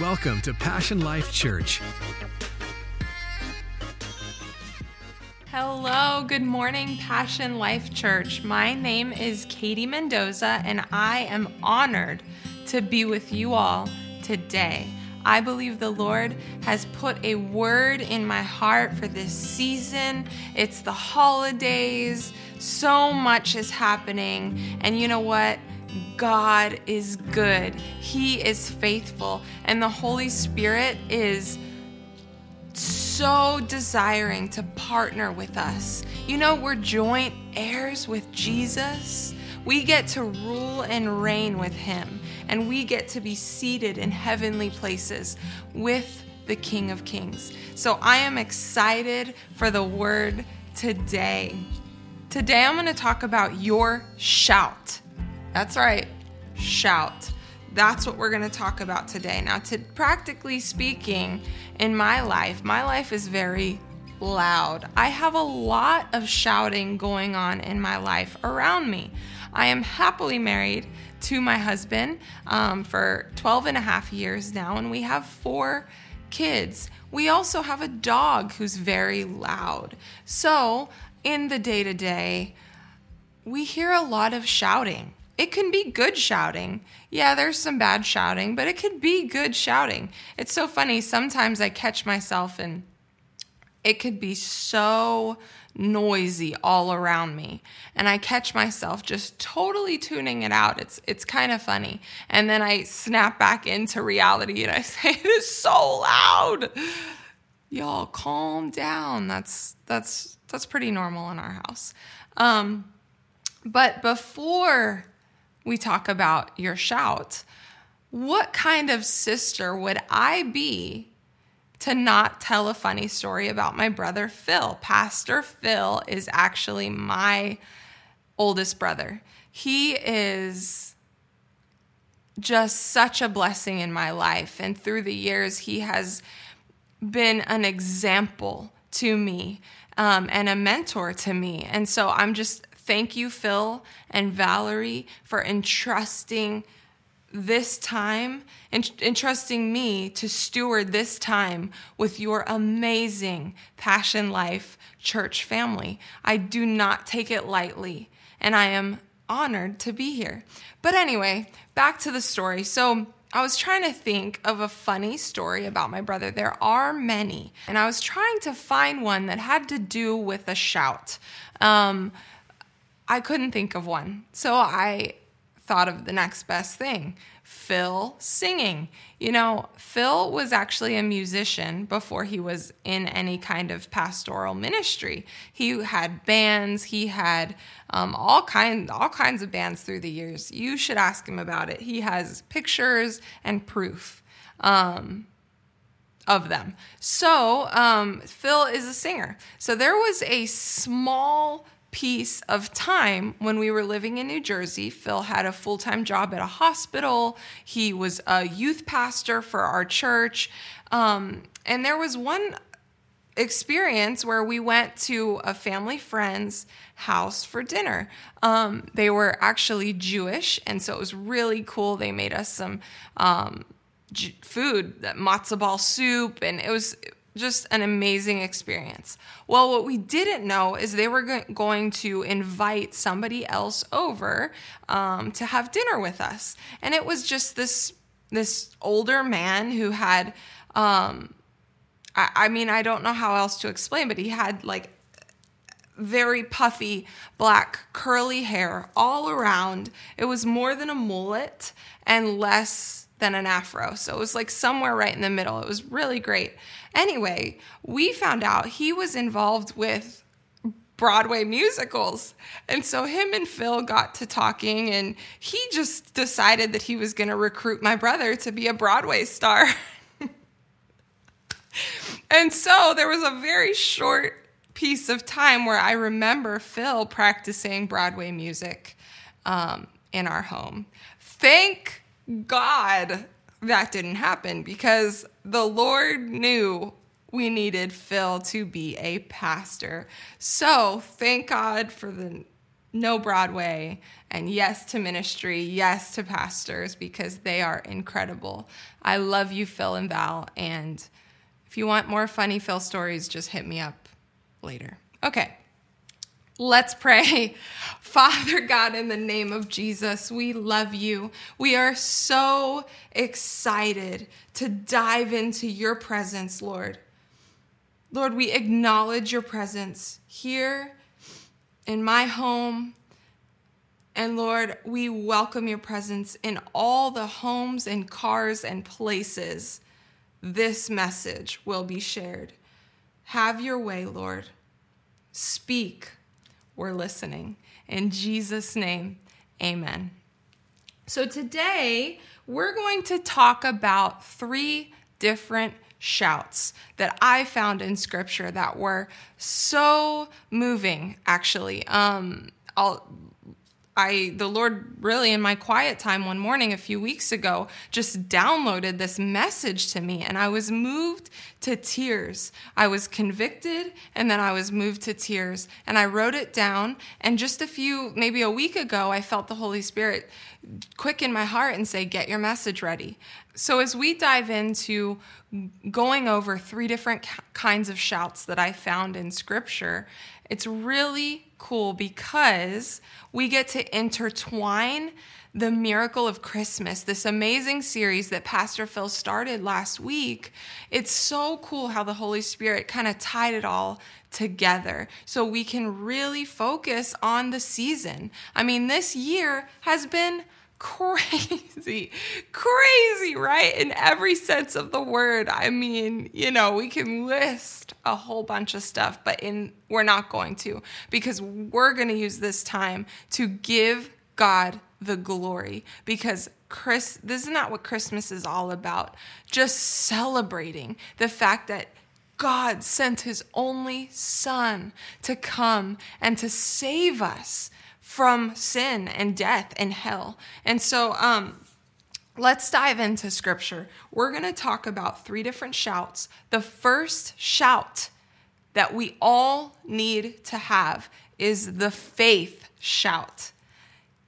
Welcome to Passion Life Church. Hello, good morning, Passion Life Church. My name is Katie Mendoza, and I am honored to be with you all today. I believe the Lord has put a word in my heart for this season. It's the holidays, so much is happening. And you know what? God is good, He is faithful, and the Holy Spirit is so desiring to partner with us. You know, we're joint heirs with Jesus. We get to rule and reign with Him, and we get to be seated in heavenly places with the King of Kings. So I am excited for the word today. Today I'm going to talk about your shout. That's right, shout. That's what we're going to talk about today. Now, to practically speaking, in my life, my life is very loud. I have a lot of shouting going on in my life around me. I am happily married to my husband um, for 12 and a half years now, and we have four kids. We also have a dog who's very loud. So, in the day to day, we hear a lot of shouting. It can be good shouting. Yeah, there's some bad shouting, but it could be good shouting. It's so funny. Sometimes I catch myself and it could be so noisy all around me and i catch myself just totally tuning it out it's it's kind of funny and then i snap back into reality and i say it is so loud y'all calm down that's that's that's pretty normal in our house um but before we talk about your shout, what kind of sister would I be to not tell a funny story about my brother Phil? Pastor Phil is actually my oldest brother. He is just such a blessing in my life. And through the years, he has been an example to me um, and a mentor to me. And so I'm just Thank you, Phil and Valerie, for entrusting this time entrusting me to steward this time with your amazing Passion Life church family. I do not take it lightly, and I am honored to be here. But anyway, back to the story. So, I was trying to think of a funny story about my brother. There are many, and I was trying to find one that had to do with a shout. Um, I couldn't think of one. So I thought of the next best thing Phil singing. You know, Phil was actually a musician before he was in any kind of pastoral ministry. He had bands, he had um, all kind all kinds of bands through the years. You should ask him about it. He has pictures and proof. Um, of them. So, um, Phil is a singer. So, there was a small piece of time when we were living in New Jersey. Phil had a full time job at a hospital, he was a youth pastor for our church. Um, and there was one experience where we went to a family friend's house for dinner. Um, they were actually Jewish, and so it was really cool. They made us some um, food, matzo ball soup, and it was just an amazing experience. Well, what we didn't know is they were going to invite somebody else over um, to have dinner with us, and it was just this this older man who had, um, I, I mean, I don't know how else to explain, but he had like very puffy black curly hair all around. It was more than a mullet and less than an afro. So it was like somewhere right in the middle. It was really great. Anyway, we found out he was involved with Broadway musicals. And so him and Phil got to talking, and he just decided that he was going to recruit my brother to be a Broadway star. and so there was a very short piece of time where I remember Phil practicing Broadway music um, in our home. Thank God that didn't happen because the Lord knew we needed Phil to be a pastor. So thank God for the no Broadway, and yes to ministry, yes to pastors because they are incredible. I love you, Phil and Val. And if you want more funny Phil stories, just hit me up later. Okay. Let's pray. Father God, in the name of Jesus, we love you. We are so excited to dive into your presence, Lord. Lord, we acknowledge your presence here in my home. And Lord, we welcome your presence in all the homes and cars and places this message will be shared. Have your way, Lord. Speak we're listening. In Jesus' name, amen. So today, we're going to talk about three different shouts that I found in scripture that were so moving, actually. Um, I'll I the Lord really in my quiet time one morning a few weeks ago just downloaded this message to me and I was moved to tears. I was convicted and then I was moved to tears and I wrote it down and just a few maybe a week ago I felt the Holy Spirit quicken my heart and say get your message ready. So as we dive into going over three different kinds of shouts that I found in scripture, it's really cool because we get to intertwine the miracle of Christmas, this amazing series that Pastor Phil started last week. It's so cool how the Holy Spirit kind of tied it all together so we can really focus on the season. I mean, this year has been crazy, crazy, right? In every sense of the word. I mean, you know, we can list a whole bunch of stuff, but in we're not going to because we're going to use this time to give God the glory because Chris this is not what Christmas is all about. Just celebrating the fact that God sent his only son to come and to save us from sin and death and hell. And so, um, let's dive into scripture. We're going to talk about three different shouts. The first shout that we all need to have is the faith shout.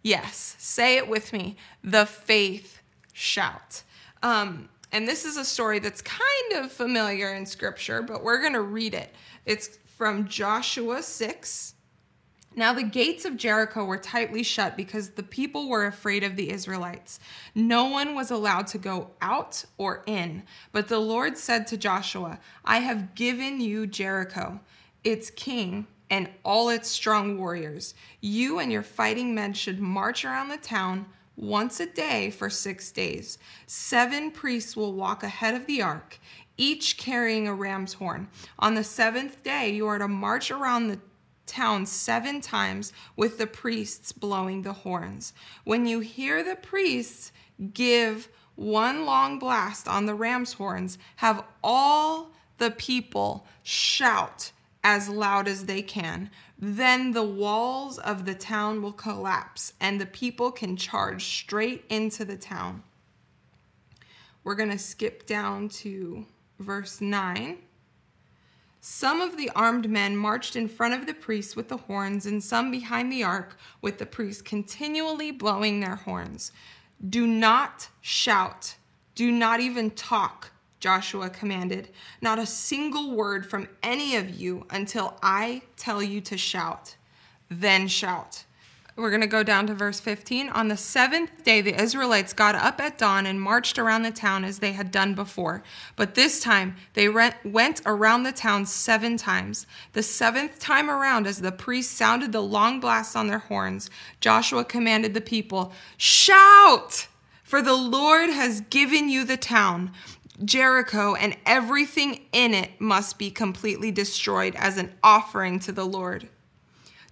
Yes, say it with me the faith shout. Um, and this is a story that's kind of familiar in scripture, but we're going to read it. It's from Joshua 6, now the gates of Jericho were tightly shut because the people were afraid of the Israelites. No one was allowed to go out or in. But the Lord said to Joshua, I have given you Jericho, its king, and all its strong warriors. You and your fighting men should march around the town once a day for six days. Seven priests will walk ahead of the ark, each carrying a ram's horn. On the seventh day, you are to march around the town seven times with the priests blowing the horns. When you hear the priests give one long blast on the ram's horns, have all the people shout as loud as they can. Then the walls of the town will collapse and the people can charge straight into the town. We're going to skip down to verse 9. Some of the armed men marched in front of the priests with the horns, and some behind the ark with the priests continually blowing their horns. Do not shout, do not even talk, Joshua commanded. Not a single word from any of you until I tell you to shout. Then shout. We're going to go down to verse 15. On the seventh day, the Israelites got up at dawn and marched around the town as they had done before. But this time, they went around the town seven times. The seventh time around, as the priests sounded the long blasts on their horns, Joshua commanded the people, Shout! For the Lord has given you the town. Jericho and everything in it must be completely destroyed as an offering to the Lord.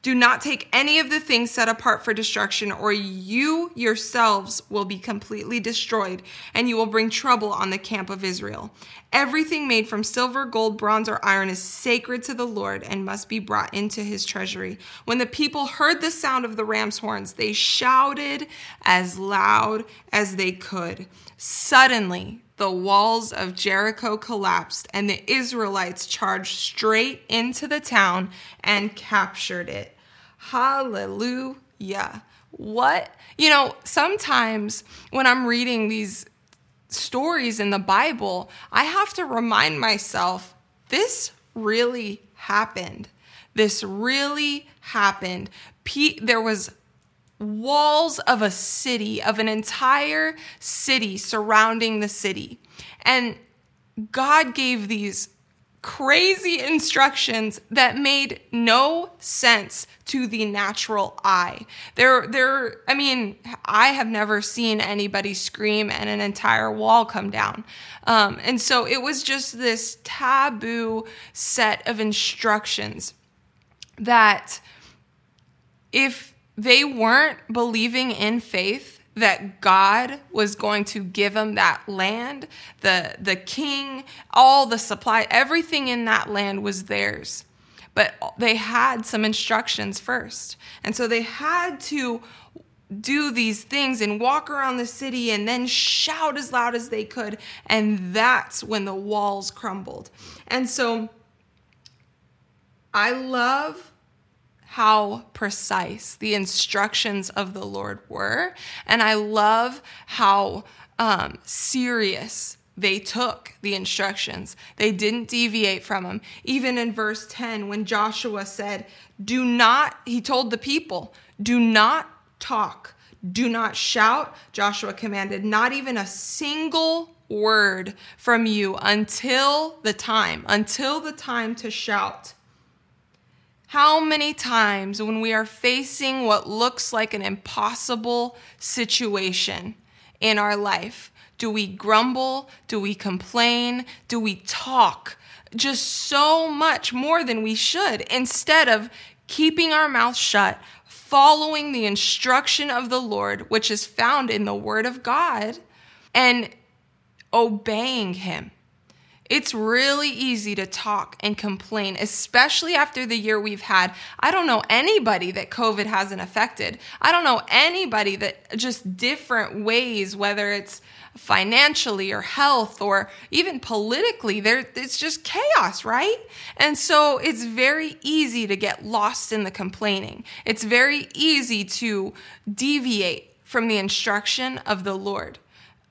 Do not take any of the things set apart for destruction, or you yourselves will be completely destroyed, and you will bring trouble on the camp of Israel. Everything made from silver, gold, bronze, or iron is sacred to the Lord and must be brought into his treasury. When the people heard the sound of the ram's horns, they shouted as loud as they could. Suddenly, the walls of Jericho collapsed, and the Israelites charged straight into the town and captured it. Hallelujah. What? You know, sometimes when I'm reading these stories in the Bible, I have to remind myself this really happened. This really happened. Pete, there was walls of a city, of an entire city surrounding the city. And God gave these crazy instructions that made no sense to the natural eye. There there I mean, I have never seen anybody scream and an entire wall come down. Um, and so it was just this taboo set of instructions that if they weren't believing in faith that God was going to give them that land, the the king, all the supply, everything in that land was theirs. But they had some instructions first. And so they had to do these things and walk around the city and then shout as loud as they could. And that's when the walls crumbled. And so I love how precise the instructions of the Lord were. And I love how um, serious they took the instructions. They didn't deviate from them. Even in verse 10, when Joshua said, Do not, he told the people, do not talk, do not shout. Joshua commanded, not even a single word from you until the time, until the time to shout. How many times when we are facing what looks like an impossible situation in our life, do we grumble? Do we complain? Do we talk just so much more than we should instead of keeping our mouth shut, following the instruction of the Lord, which is found in the Word of God, and obeying Him? It's really easy to talk and complain, especially after the year we've had. I don't know anybody that COVID hasn't affected. I don't know anybody that just different ways, whether it's financially or health or even politically there it's just chaos right and so it's very easy to get lost in the complaining it's very easy to deviate from the instruction of the lord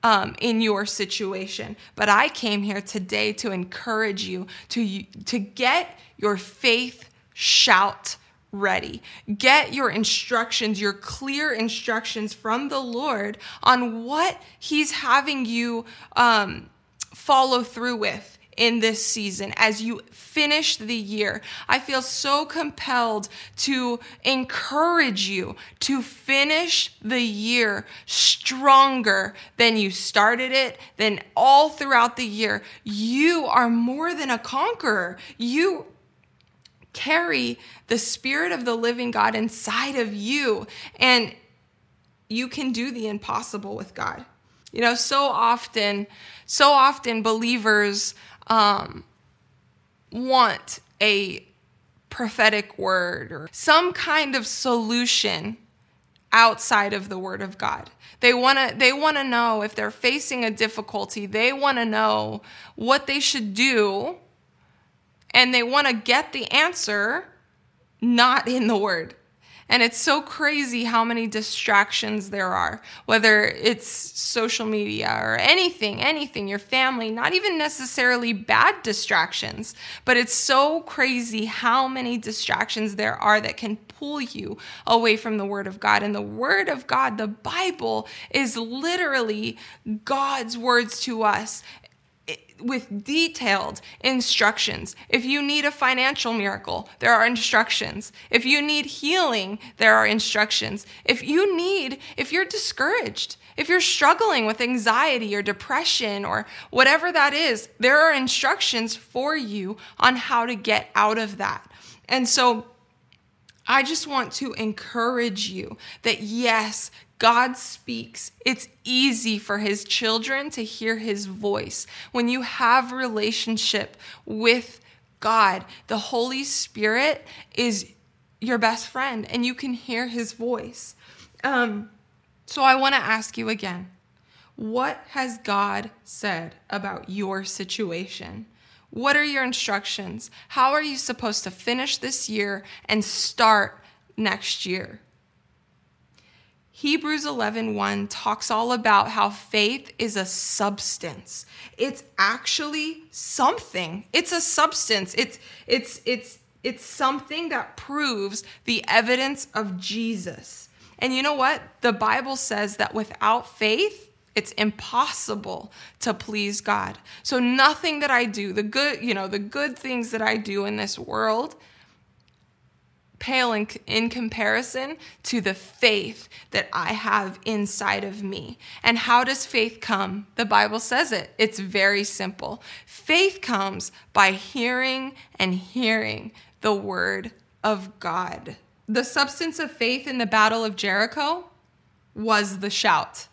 um, in your situation. But I came here today to encourage you to, to get your faith shout ready. Get your instructions, your clear instructions from the Lord on what He's having you um, follow through with in this season as you finish the year. I feel so compelled to encourage you to finish the year stronger than you started it, than all throughout the year. You are more than a conqueror. You carry the spirit of the living God inside of you and you can do the impossible with God. You know, so often, so often believers um, want a prophetic word or some kind of solution outside of the word of God. They want to they want to know if they're facing a difficulty, they want to know what they should do and they want to get the answer not in the word. And it's so crazy how many distractions there are, whether it's social media or anything, anything, your family, not even necessarily bad distractions, but it's so crazy how many distractions there are that can pull you away from the Word of God. And the Word of God, the Bible, is literally God's words to us with detailed instructions. If you need a financial miracle, there are instructions. If you need healing, there are instructions. If you need, if you're discouraged, if you're struggling with anxiety or depression or whatever that is, there are instructions for you on how to get out of that. And so, I just want to encourage you that yes, God speaks. It's easy for his children to hear his voice. When you have relationship with God, the Holy Spirit is your best friend and you can hear his voice. Um, so I want to ask you again what has God said about your situation? What are your instructions? How are you supposed to finish this year and start next year. Hebrews 11:1 1 talks all about how faith is a substance. It's actually something. It's a substance. It's it's it's it's something that proves the evidence of Jesus. And you know what? The Bible says that without faith, it's impossible to please God. So nothing that I do, the good, you know, the good things that I do in this world, pale in, in comparison to the faith that I have inside of me. And how does faith come? The Bible says it. It's very simple. Faith comes by hearing and hearing the word of God. The substance of faith in the Battle of Jericho was the shout.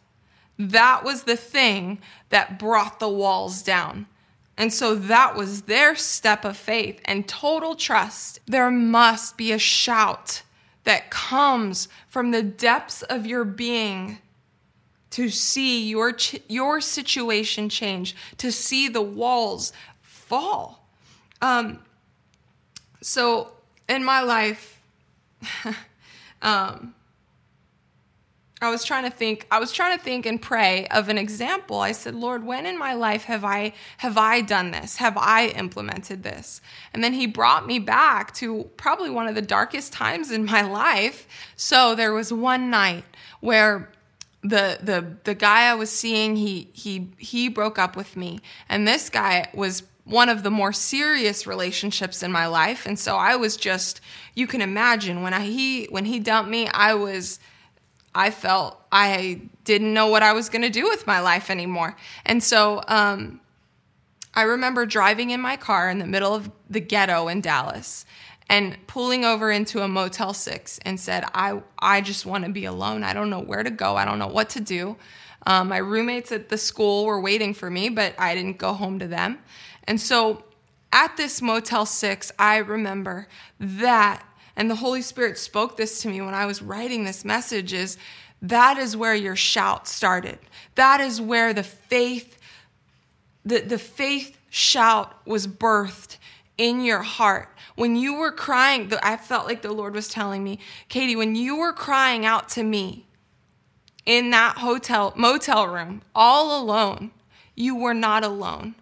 That was the thing that brought the walls down. And so that was their step of faith and total trust. There must be a shout that comes from the depths of your being to see your, ch- your situation change, to see the walls fall. Um, so in my life, um, I was trying to think I was trying to think and pray of an example. I said, "Lord, when in my life have I have I done this? Have I implemented this?" And then he brought me back to probably one of the darkest times in my life. So there was one night where the the the guy I was seeing, he he he broke up with me. And this guy was one of the more serious relationships in my life. And so I was just you can imagine when I he when he dumped me, I was I felt I didn't know what I was going to do with my life anymore. And so um, I remember driving in my car in the middle of the ghetto in Dallas and pulling over into a Motel 6 and said, I, I just want to be alone. I don't know where to go. I don't know what to do. Um, my roommates at the school were waiting for me, but I didn't go home to them. And so at this Motel 6, I remember that and the Holy Spirit spoke this to me when I was writing this message is that is where your shout started. That is where the faith the, the faith shout was birthed in your heart. When you were crying, I felt like the Lord was telling me, Katie, when you were crying out to me in that hotel motel room all alone, you were not alone.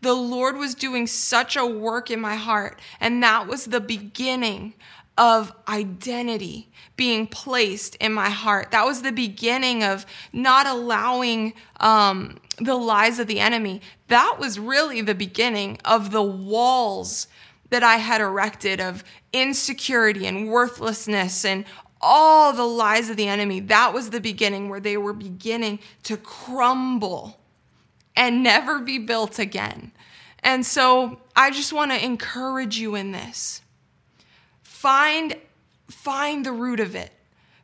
The Lord was doing such a work in my heart, and that was the beginning of identity being placed in my heart. That was the beginning of not allowing um, the lies of the enemy. That was really the beginning of the walls that I had erected of insecurity and worthlessness and all the lies of the enemy. That was the beginning where they were beginning to crumble and never be built again. And so I just want to encourage you in this find find the root of it.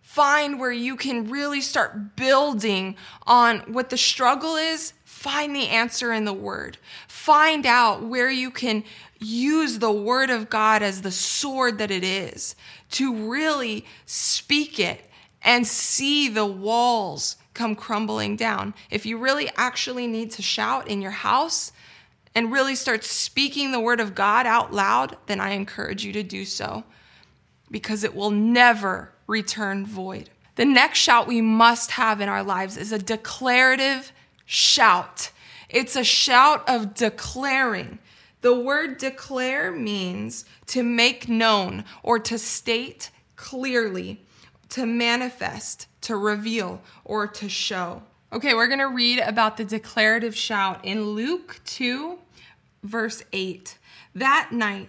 Find where you can really start building on what the struggle is. Find the answer in the word. Find out where you can use the word of god as the sword that it is to really speak it and see the walls come crumbling down. If you really actually need to shout in your house and really start speaking the word of god out loud then i encourage you to do so because it will never return void. The next shout we must have in our lives is a declarative shout. It's a shout of declaring. The word declare means to make known or to state clearly, to manifest, to reveal, or to show. Okay, we're going to read about the declarative shout in Luke 2, verse 8. That night,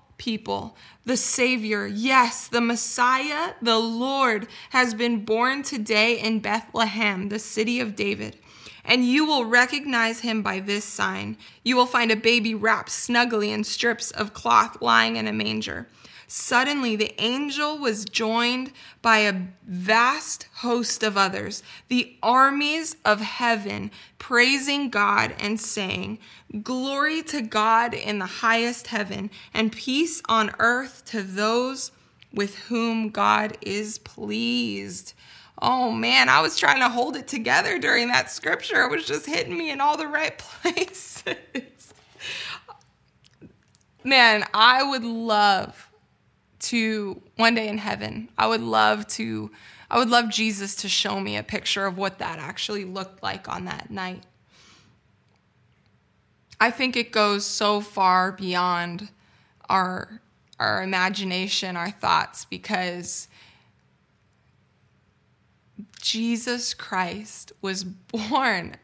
people the Savior, yes, the Messiah, the Lord, has been born today in Bethlehem, the city of David. And you will recognize him by this sign. You will find a baby wrapped snugly in strips of cloth lying in a manger. Suddenly, the angel was joined by a vast host of others, the armies of heaven, praising God and saying, Glory to God in the highest heaven, and peace on earth to those with whom God is pleased. Oh man, I was trying to hold it together during that scripture. It was just hitting me in all the right places. man, I would love to one day in heaven, I would love to I would love Jesus to show me a picture of what that actually looked like on that night. I think it goes so far beyond our our imagination, our thoughts because Jesus Christ was born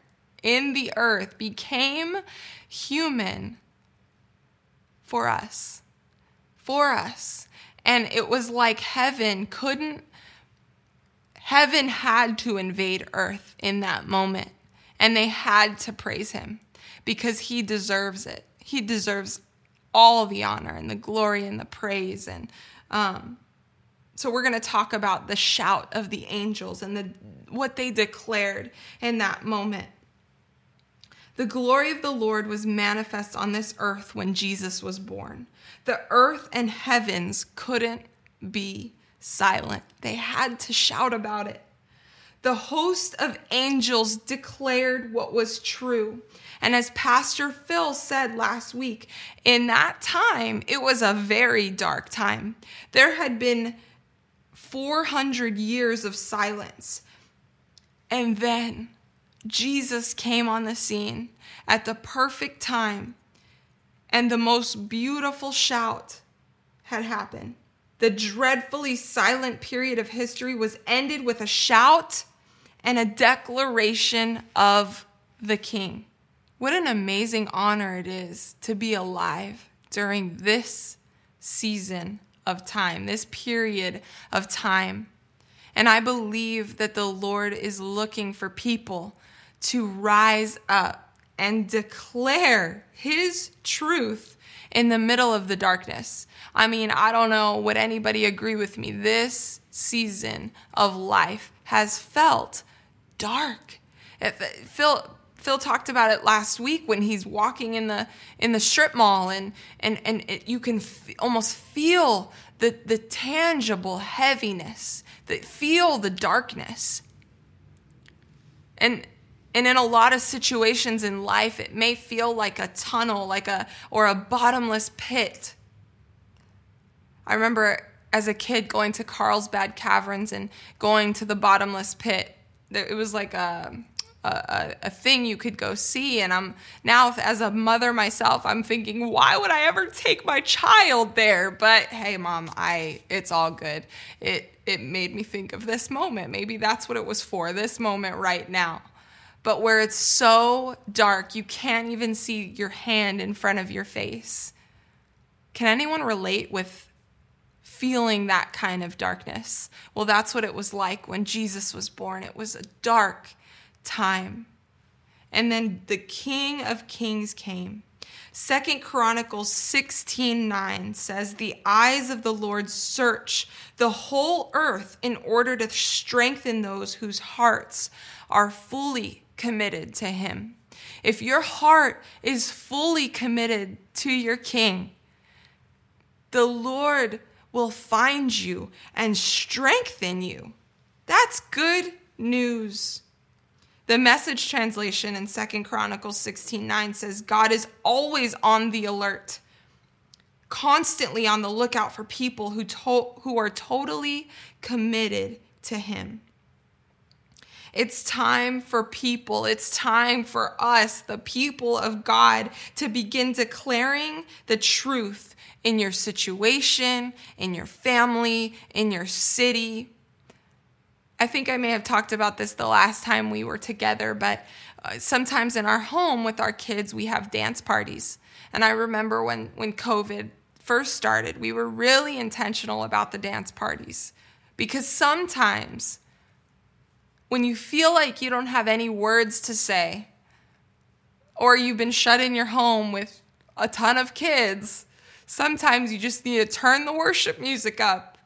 in the earth, became human for us. For us. And it was like heaven couldn't, heaven had to invade earth in that moment. And they had to praise him because he deserves it. He deserves all the honor and the glory and the praise. And um, so we're going to talk about the shout of the angels and the, what they declared in that moment. The glory of the Lord was manifest on this earth when Jesus was born. The earth and heavens couldn't be silent, they had to shout about it. The host of angels declared what was true. And as Pastor Phil said last week, in that time, it was a very dark time. There had been 400 years of silence. And then Jesus came on the scene at the perfect time, and the most beautiful shout had happened. The dreadfully silent period of history was ended with a shout and a declaration of the King. What an amazing honor it is to be alive during this season of time, this period of time. And I believe that the Lord is looking for people to rise up and declare his truth in the middle of the darkness. I mean, I don't know, would anybody agree with me? This season of life has felt dark. Phil, Phil talked about it last week when he's walking in the in the strip mall and and and it, you can f- almost feel the the tangible heaviness, that feel the darkness. And and in a lot of situations in life, it may feel like a tunnel, like a or a bottomless pit. I remember as a kid going to Carlsbad Caverns and going to the bottomless pit. It was like a, a, a thing you could go see. And I'm now, as a mother myself, I'm thinking, why would I ever take my child there? But hey, mom, I it's all good. It it made me think of this moment. Maybe that's what it was for. This moment right now but where it's so dark you can't even see your hand in front of your face. Can anyone relate with feeling that kind of darkness? Well, that's what it was like when Jesus was born. It was a dark time. And then the King of Kings came. Second Chronicles 16:9 says the eyes of the Lord search the whole earth in order to strengthen those whose hearts are fully committed to Him, if your heart is fully committed to your King, the Lord will find you and strengthen you. That's good news. The message translation in Second Chronicles 16:9 says God is always on the alert, constantly on the lookout for people who to- who are totally committed to him. It's time for people, it's time for us, the people of God, to begin declaring the truth in your situation, in your family, in your city. I think I may have talked about this the last time we were together, but uh, sometimes in our home with our kids, we have dance parties. And I remember when, when COVID first started, we were really intentional about the dance parties because sometimes when you feel like you don't have any words to say, or you've been shut in your home with a ton of kids, Sometimes you just need to turn the worship music up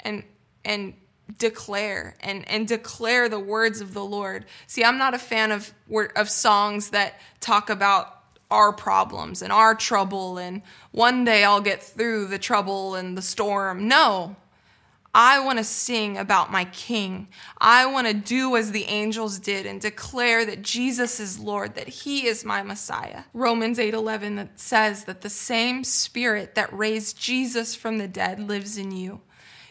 and and declare and and declare the words of the Lord. See, I'm not a fan of of songs that talk about our problems and our trouble and one day I'll get through the trouble and the storm. No. I want to sing about my king. I want to do as the angels did and declare that Jesus is Lord, that he is my Messiah. Romans 8:11 that says that the same spirit that raised Jesus from the dead lives in you.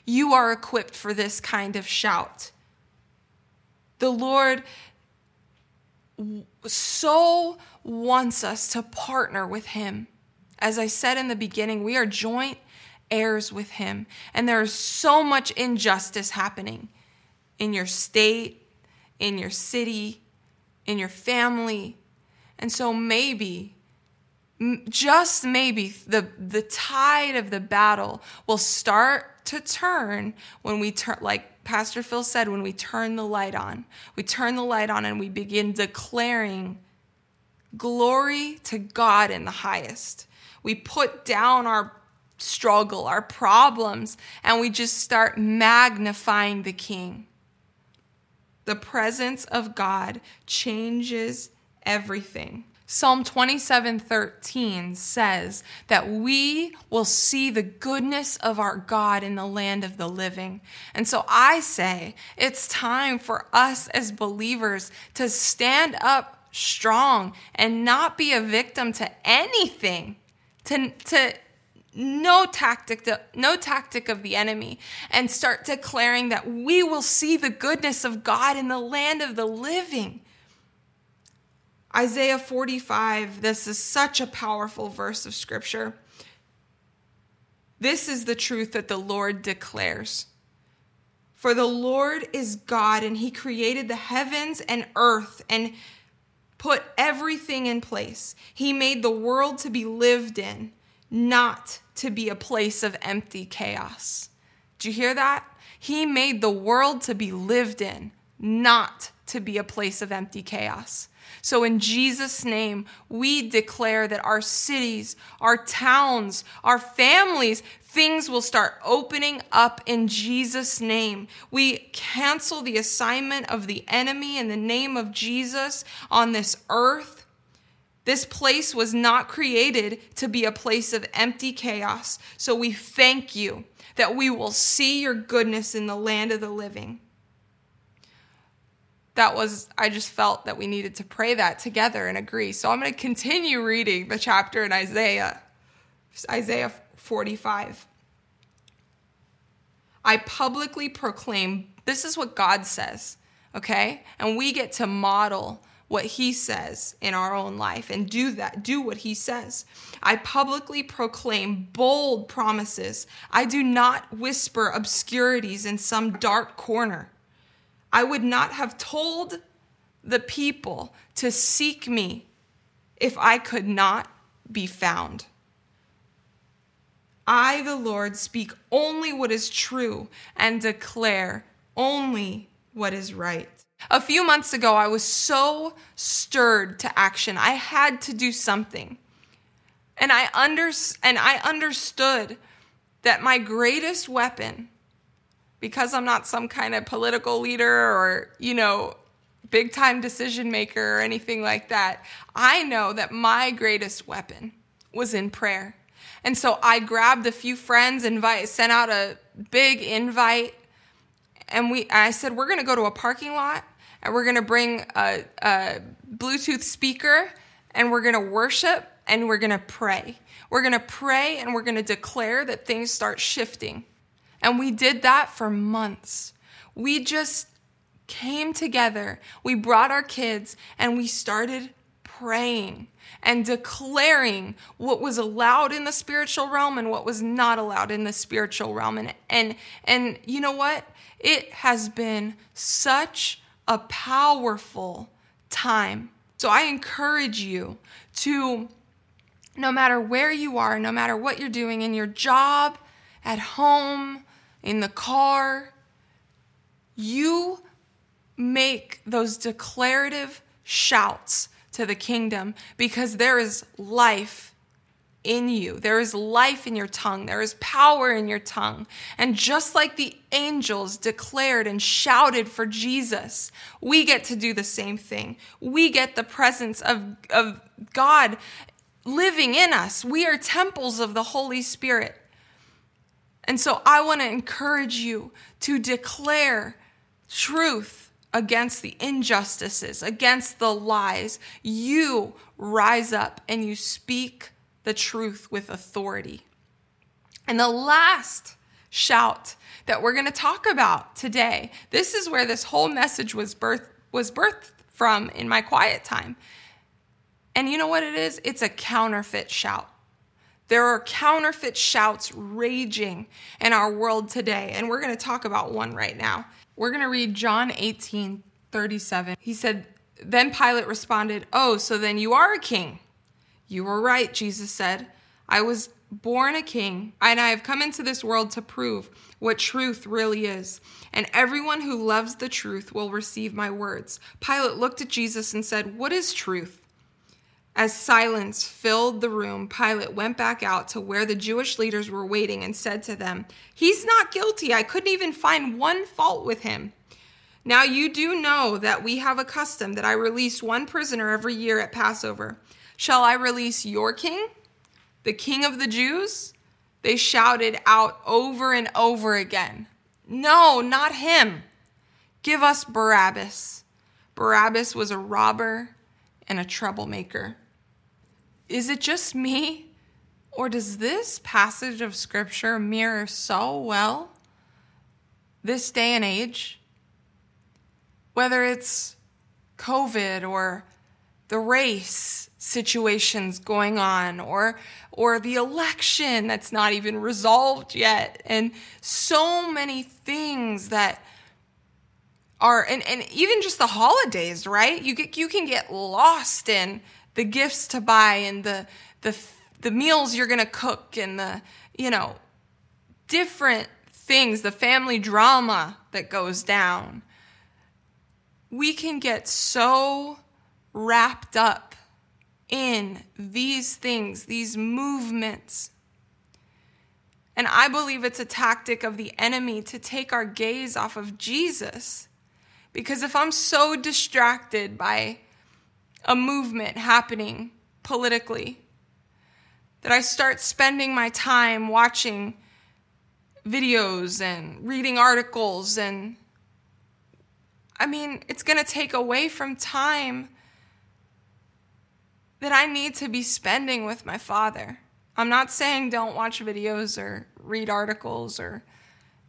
You are equipped for this kind of shout. The Lord so wants us to partner with him. As I said in the beginning, we are joint heirs with him. And there is so much injustice happening in your state, in your city, in your family. And so maybe, just maybe, the, the tide of the battle will start to turn when we turn, like Pastor Phil said, when we turn the light on. We turn the light on and we begin declaring glory to God in the highest. We put down our struggle, our problems, and we just start magnifying the King. The presence of God changes everything. Psalm 27:13 says that we will see the goodness of our God in the land of the living. And so I say, it's time for us as believers to stand up strong and not be a victim to anything. To to no tactic no tactic of the enemy and start declaring that we will see the goodness of God in the land of the living. Isaiah 45, this is such a powerful verse of scripture. This is the truth that the Lord declares. For the Lord is God, and he created the heavens and earth and put everything in place. He made the world to be lived in, not to be a place of empty chaos. Do you hear that? He made the world to be lived in, not to be a place of empty chaos. So, in Jesus' name, we declare that our cities, our towns, our families, things will start opening up in Jesus' name. We cancel the assignment of the enemy in the name of Jesus on this earth. This place was not created to be a place of empty chaos. So we thank you that we will see your goodness in the land of the living. That was, I just felt that we needed to pray that together and agree. So I'm going to continue reading the chapter in Isaiah, Isaiah 45. I publicly proclaim, this is what God says, okay? And we get to model what he says in our own life and do that, do what he says. I publicly proclaim bold promises. I do not whisper obscurities in some dark corner. I would not have told the people to seek me if I could not be found. I, the Lord, speak only what is true and declare only what is right. A few months ago, I was so stirred to action. I had to do something. And I, under, and I understood that my greatest weapon, because I'm not some kind of political leader or, you know, big time decision maker or anything like that, I know that my greatest weapon was in prayer. And so I grabbed a few friends, invite, sent out a big invite, and we I said we're going to go to a parking lot and we're going to bring a, a Bluetooth speaker and we're going to worship and we're going to pray. We're going to pray and we're going to declare that things start shifting. And we did that for months. We just came together. We brought our kids and we started praying and declaring what was allowed in the spiritual realm and what was not allowed in the spiritual realm. And and and you know what? It has been such a powerful time. So I encourage you to, no matter where you are, no matter what you're doing in your job, at home, in the car, you make those declarative shouts to the kingdom because there is life in you. There is life in your tongue. There is power in your tongue. And just like the angels declared and shouted for Jesus, we get to do the same thing. We get the presence of, of God living in us. We are temples of the Holy Spirit. And so I want to encourage you to declare truth against the injustices, against the lies. You rise up and you speak the truth with authority. And the last shout that we're going to talk about today, this is where this whole message was birthed was birthed from in my quiet time. And you know what it is? It's a counterfeit shout. There are counterfeit shouts raging in our world today, and we're going to talk about one right now. We're going to read John 18 37. He said, Then Pilate responded, Oh, so then you are a king. You were right, Jesus said. I was born a king, and I have come into this world to prove what truth really is. And everyone who loves the truth will receive my words. Pilate looked at Jesus and said, What is truth? As silence filled the room, Pilate went back out to where the Jewish leaders were waiting and said to them, He's not guilty. I couldn't even find one fault with him. Now you do know that we have a custom that I release one prisoner every year at Passover. Shall I release your king, the king of the Jews? They shouted out over and over again. No, not him. Give us Barabbas. Barabbas was a robber and a troublemaker. Is it just me? Or does this passage of scripture mirror so well this day and age? Whether it's COVID or the race situations going on or or the election that's not even resolved yet and so many things that are and, and even just the holidays right you get you can get lost in the gifts to buy and the the the meals you're going to cook and the you know different things the family drama that goes down we can get so wrapped up in these things these movements and I believe it's a tactic of the enemy to take our gaze off of Jesus. Because if I'm so distracted by a movement happening politically, that I start spending my time watching videos and reading articles and I mean, it's going to take away from time that I need to be spending with my father. I'm not saying don't watch videos or read articles or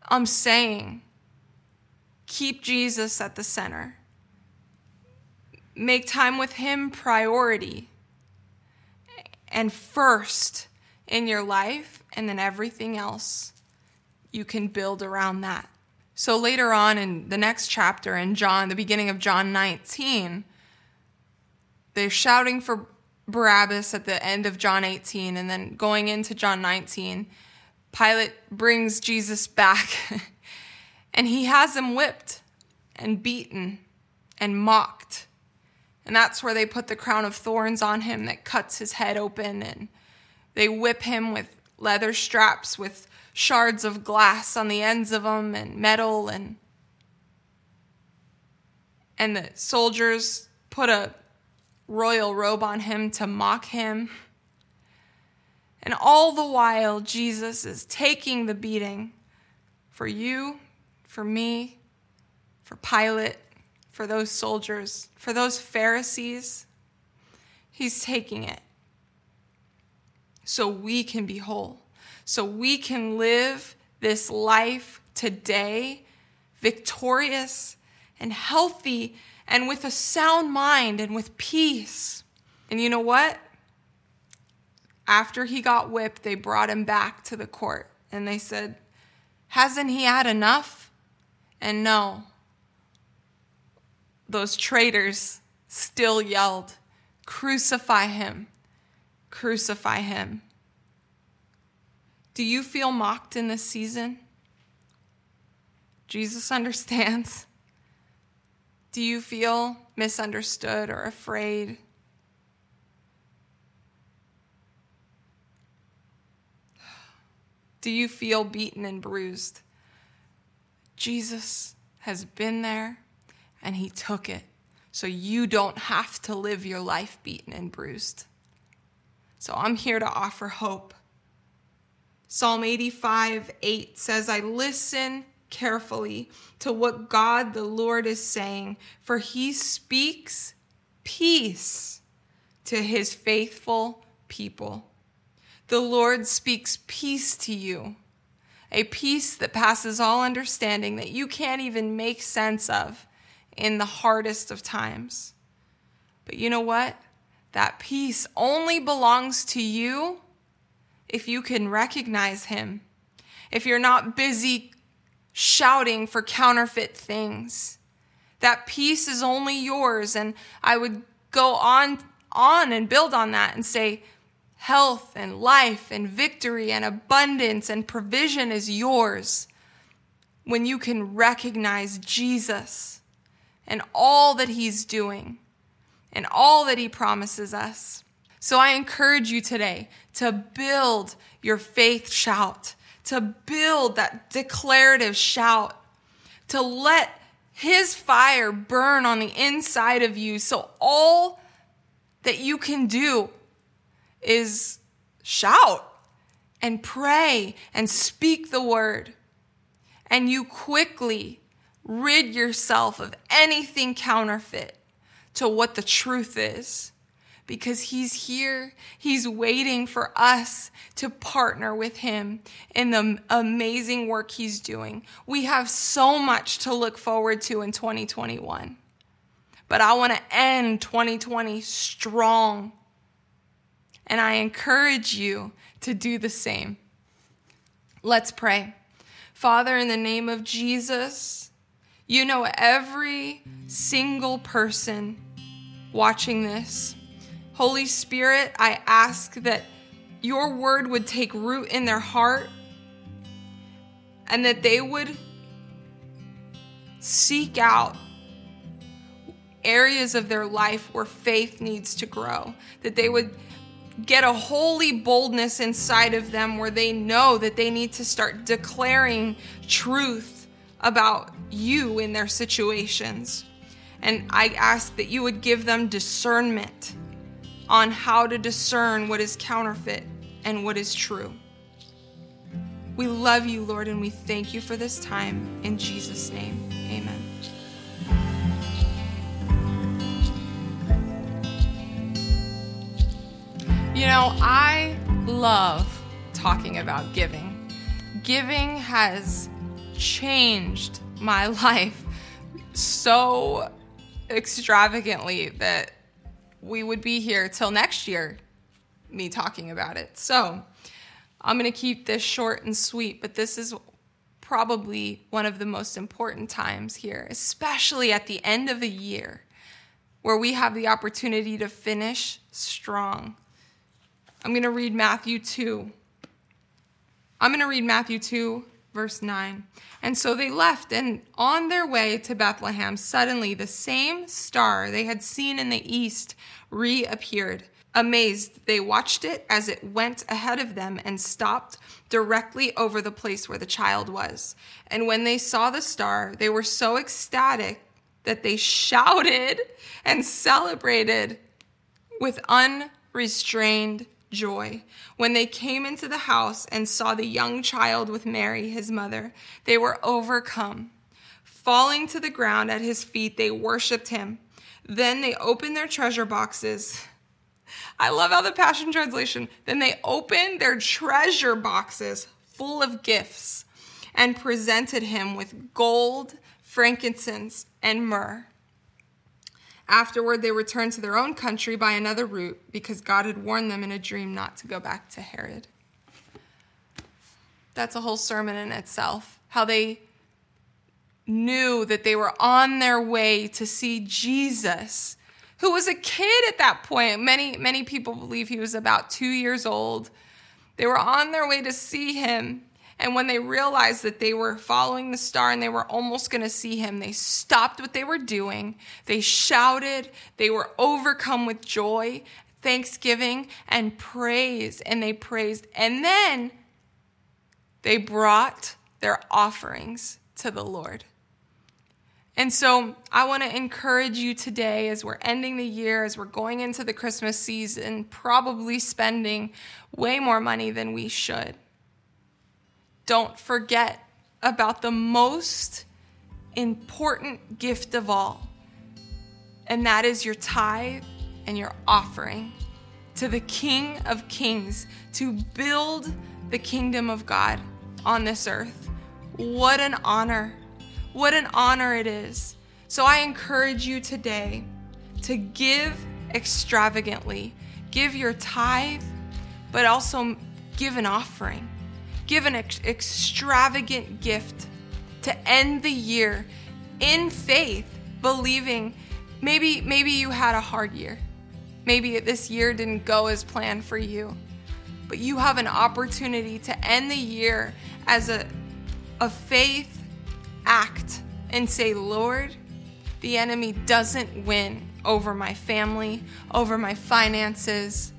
I'm saying keep Jesus at the center. Make time with Him priority and first in your life, and then everything else you can build around that. So later on in the next chapter, in John, the beginning of John 19, they're shouting for Barabbas at the end of John 18, and then going into John 19, Pilate brings Jesus back and he has him whipped and beaten and mocked and that's where they put the crown of thorns on him that cuts his head open. And they whip him with leather straps with shards of glass on the ends of them and metal. And, and the soldiers put a royal robe on him to mock him. And all the while, Jesus is taking the beating for you, for me, for Pilate, for those soldiers, for those Pharisees. He's taking it so we can be whole, so we can live this life today victorious and healthy and with a sound mind and with peace. And you know what? After he got whipped, they brought him back to the court and they said, Hasn't he had enough? And no, those traitors still yelled, Crucify him! Crucify him! Do you feel mocked in this season? Jesus understands. Do you feel misunderstood or afraid? do you feel beaten and bruised? Jesus has been there and he took it so you don't have to live your life beaten and bruised. So I'm here to offer hope. Psalm 85 8 says, I listen carefully to what God the Lord is saying, for he speaks peace to his faithful people. The Lord speaks peace to you, a peace that passes all understanding that you can't even make sense of in the hardest of times. But you know what? That peace only belongs to you if you can recognize Him. If you're not busy shouting for counterfeit things. That peace is only yours. And I would go on, on and build on that and say, health and life and victory and abundance and provision is yours when you can recognize Jesus and all that he's doing and all that he promises us. So I encourage you today to build your faith shout to build that declarative shout, to let his fire burn on the inside of you. So all that you can do is shout and pray and speak the word. And you quickly rid yourself of anything counterfeit to what the truth is because He's here. He's waiting for us to partner with Him in the amazing work He's doing. We have so much to look forward to in 2021. But I want to end 2020 strong. And I encourage you to do the same. Let's pray. Father, in the name of Jesus, you know every single person watching this. Holy Spirit, I ask that your word would take root in their heart and that they would seek out areas of their life where faith needs to grow, that they would get a holy boldness inside of them where they know that they need to start declaring truth about you in their situations. And I ask that you would give them discernment on how to discern what is counterfeit and what is true. We love you, Lord, and we thank you for this time. In Jesus' name, amen. You know, I love talking about giving. Giving has changed my life so extravagantly that we would be here till next year, me talking about it. So I'm going to keep this short and sweet, but this is probably one of the most important times here, especially at the end of a year where we have the opportunity to finish strong. I'm going to read Matthew 2. I'm going to read Matthew 2, verse 9. And so they left, and on their way to Bethlehem, suddenly the same star they had seen in the east reappeared. Amazed, they watched it as it went ahead of them and stopped directly over the place where the child was. And when they saw the star, they were so ecstatic that they shouted and celebrated with unrestrained joy. When they came into the house and saw the young child with Mary, his mother, they were overcome. Falling to the ground at his feet, they worshiped him. Then they opened their treasure boxes. I love how the Passion Translation, then they opened their treasure boxes full of gifts and presented him with gold, frankincense, and myrrh. Afterward, they returned to their own country by another route because God had warned them in a dream not to go back to Herod. That's a whole sermon in itself. How they knew that they were on their way to see Jesus, who was a kid at that point. Many, many people believe he was about two years old. They were on their way to see him. And when they realized that they were following the star and they were almost going to see him, they stopped what they were doing. They shouted. They were overcome with joy, thanksgiving, and praise. And they praised. And then They brought their offerings to the Lord. And so I want to encourage you today as we're ending the year, as we're going into the Christmas season, probably spending way more money than we should. Don't forget about the most important gift of all, and that is your tithe and your offering to the King of Kings to build the kingdom of God on this earth. What an honor! What an honor it is. So I encourage you today to give extravagantly. Give your tithe, but also give an offering. Give an ex- extravagant gift to end the year in faith, believing maybe maybe you had a hard year. Maybe this year didn't go as planned for you. But you have an opportunity to end the year as a, a faith act and say, Lord, the enemy doesn't win over my family, over my finances.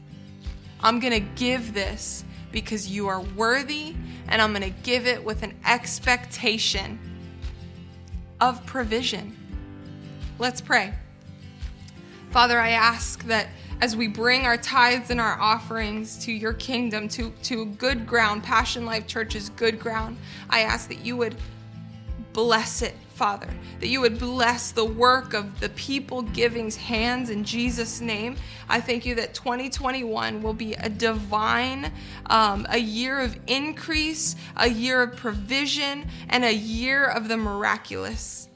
I'm going to give this because you are worthy, and I'm going to give it with an expectation of provision. Let's pray. Father, I ask that as we bring our tithes and our offerings to your kingdom, to, to good ground, Passion Life Church's good ground, I ask that you would bless it, Father, that you would bless the work of the people giving's hands in Jesus' name. I thank you that 2021 will be a divine, um, a year of increase, a year of provision, and a year of the miraculous.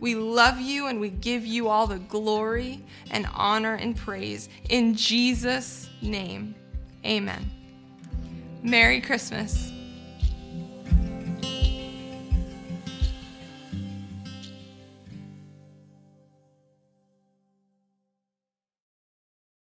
We love you and we give you all the glory and honor and praise. In Jesus' name, amen. Merry Christmas.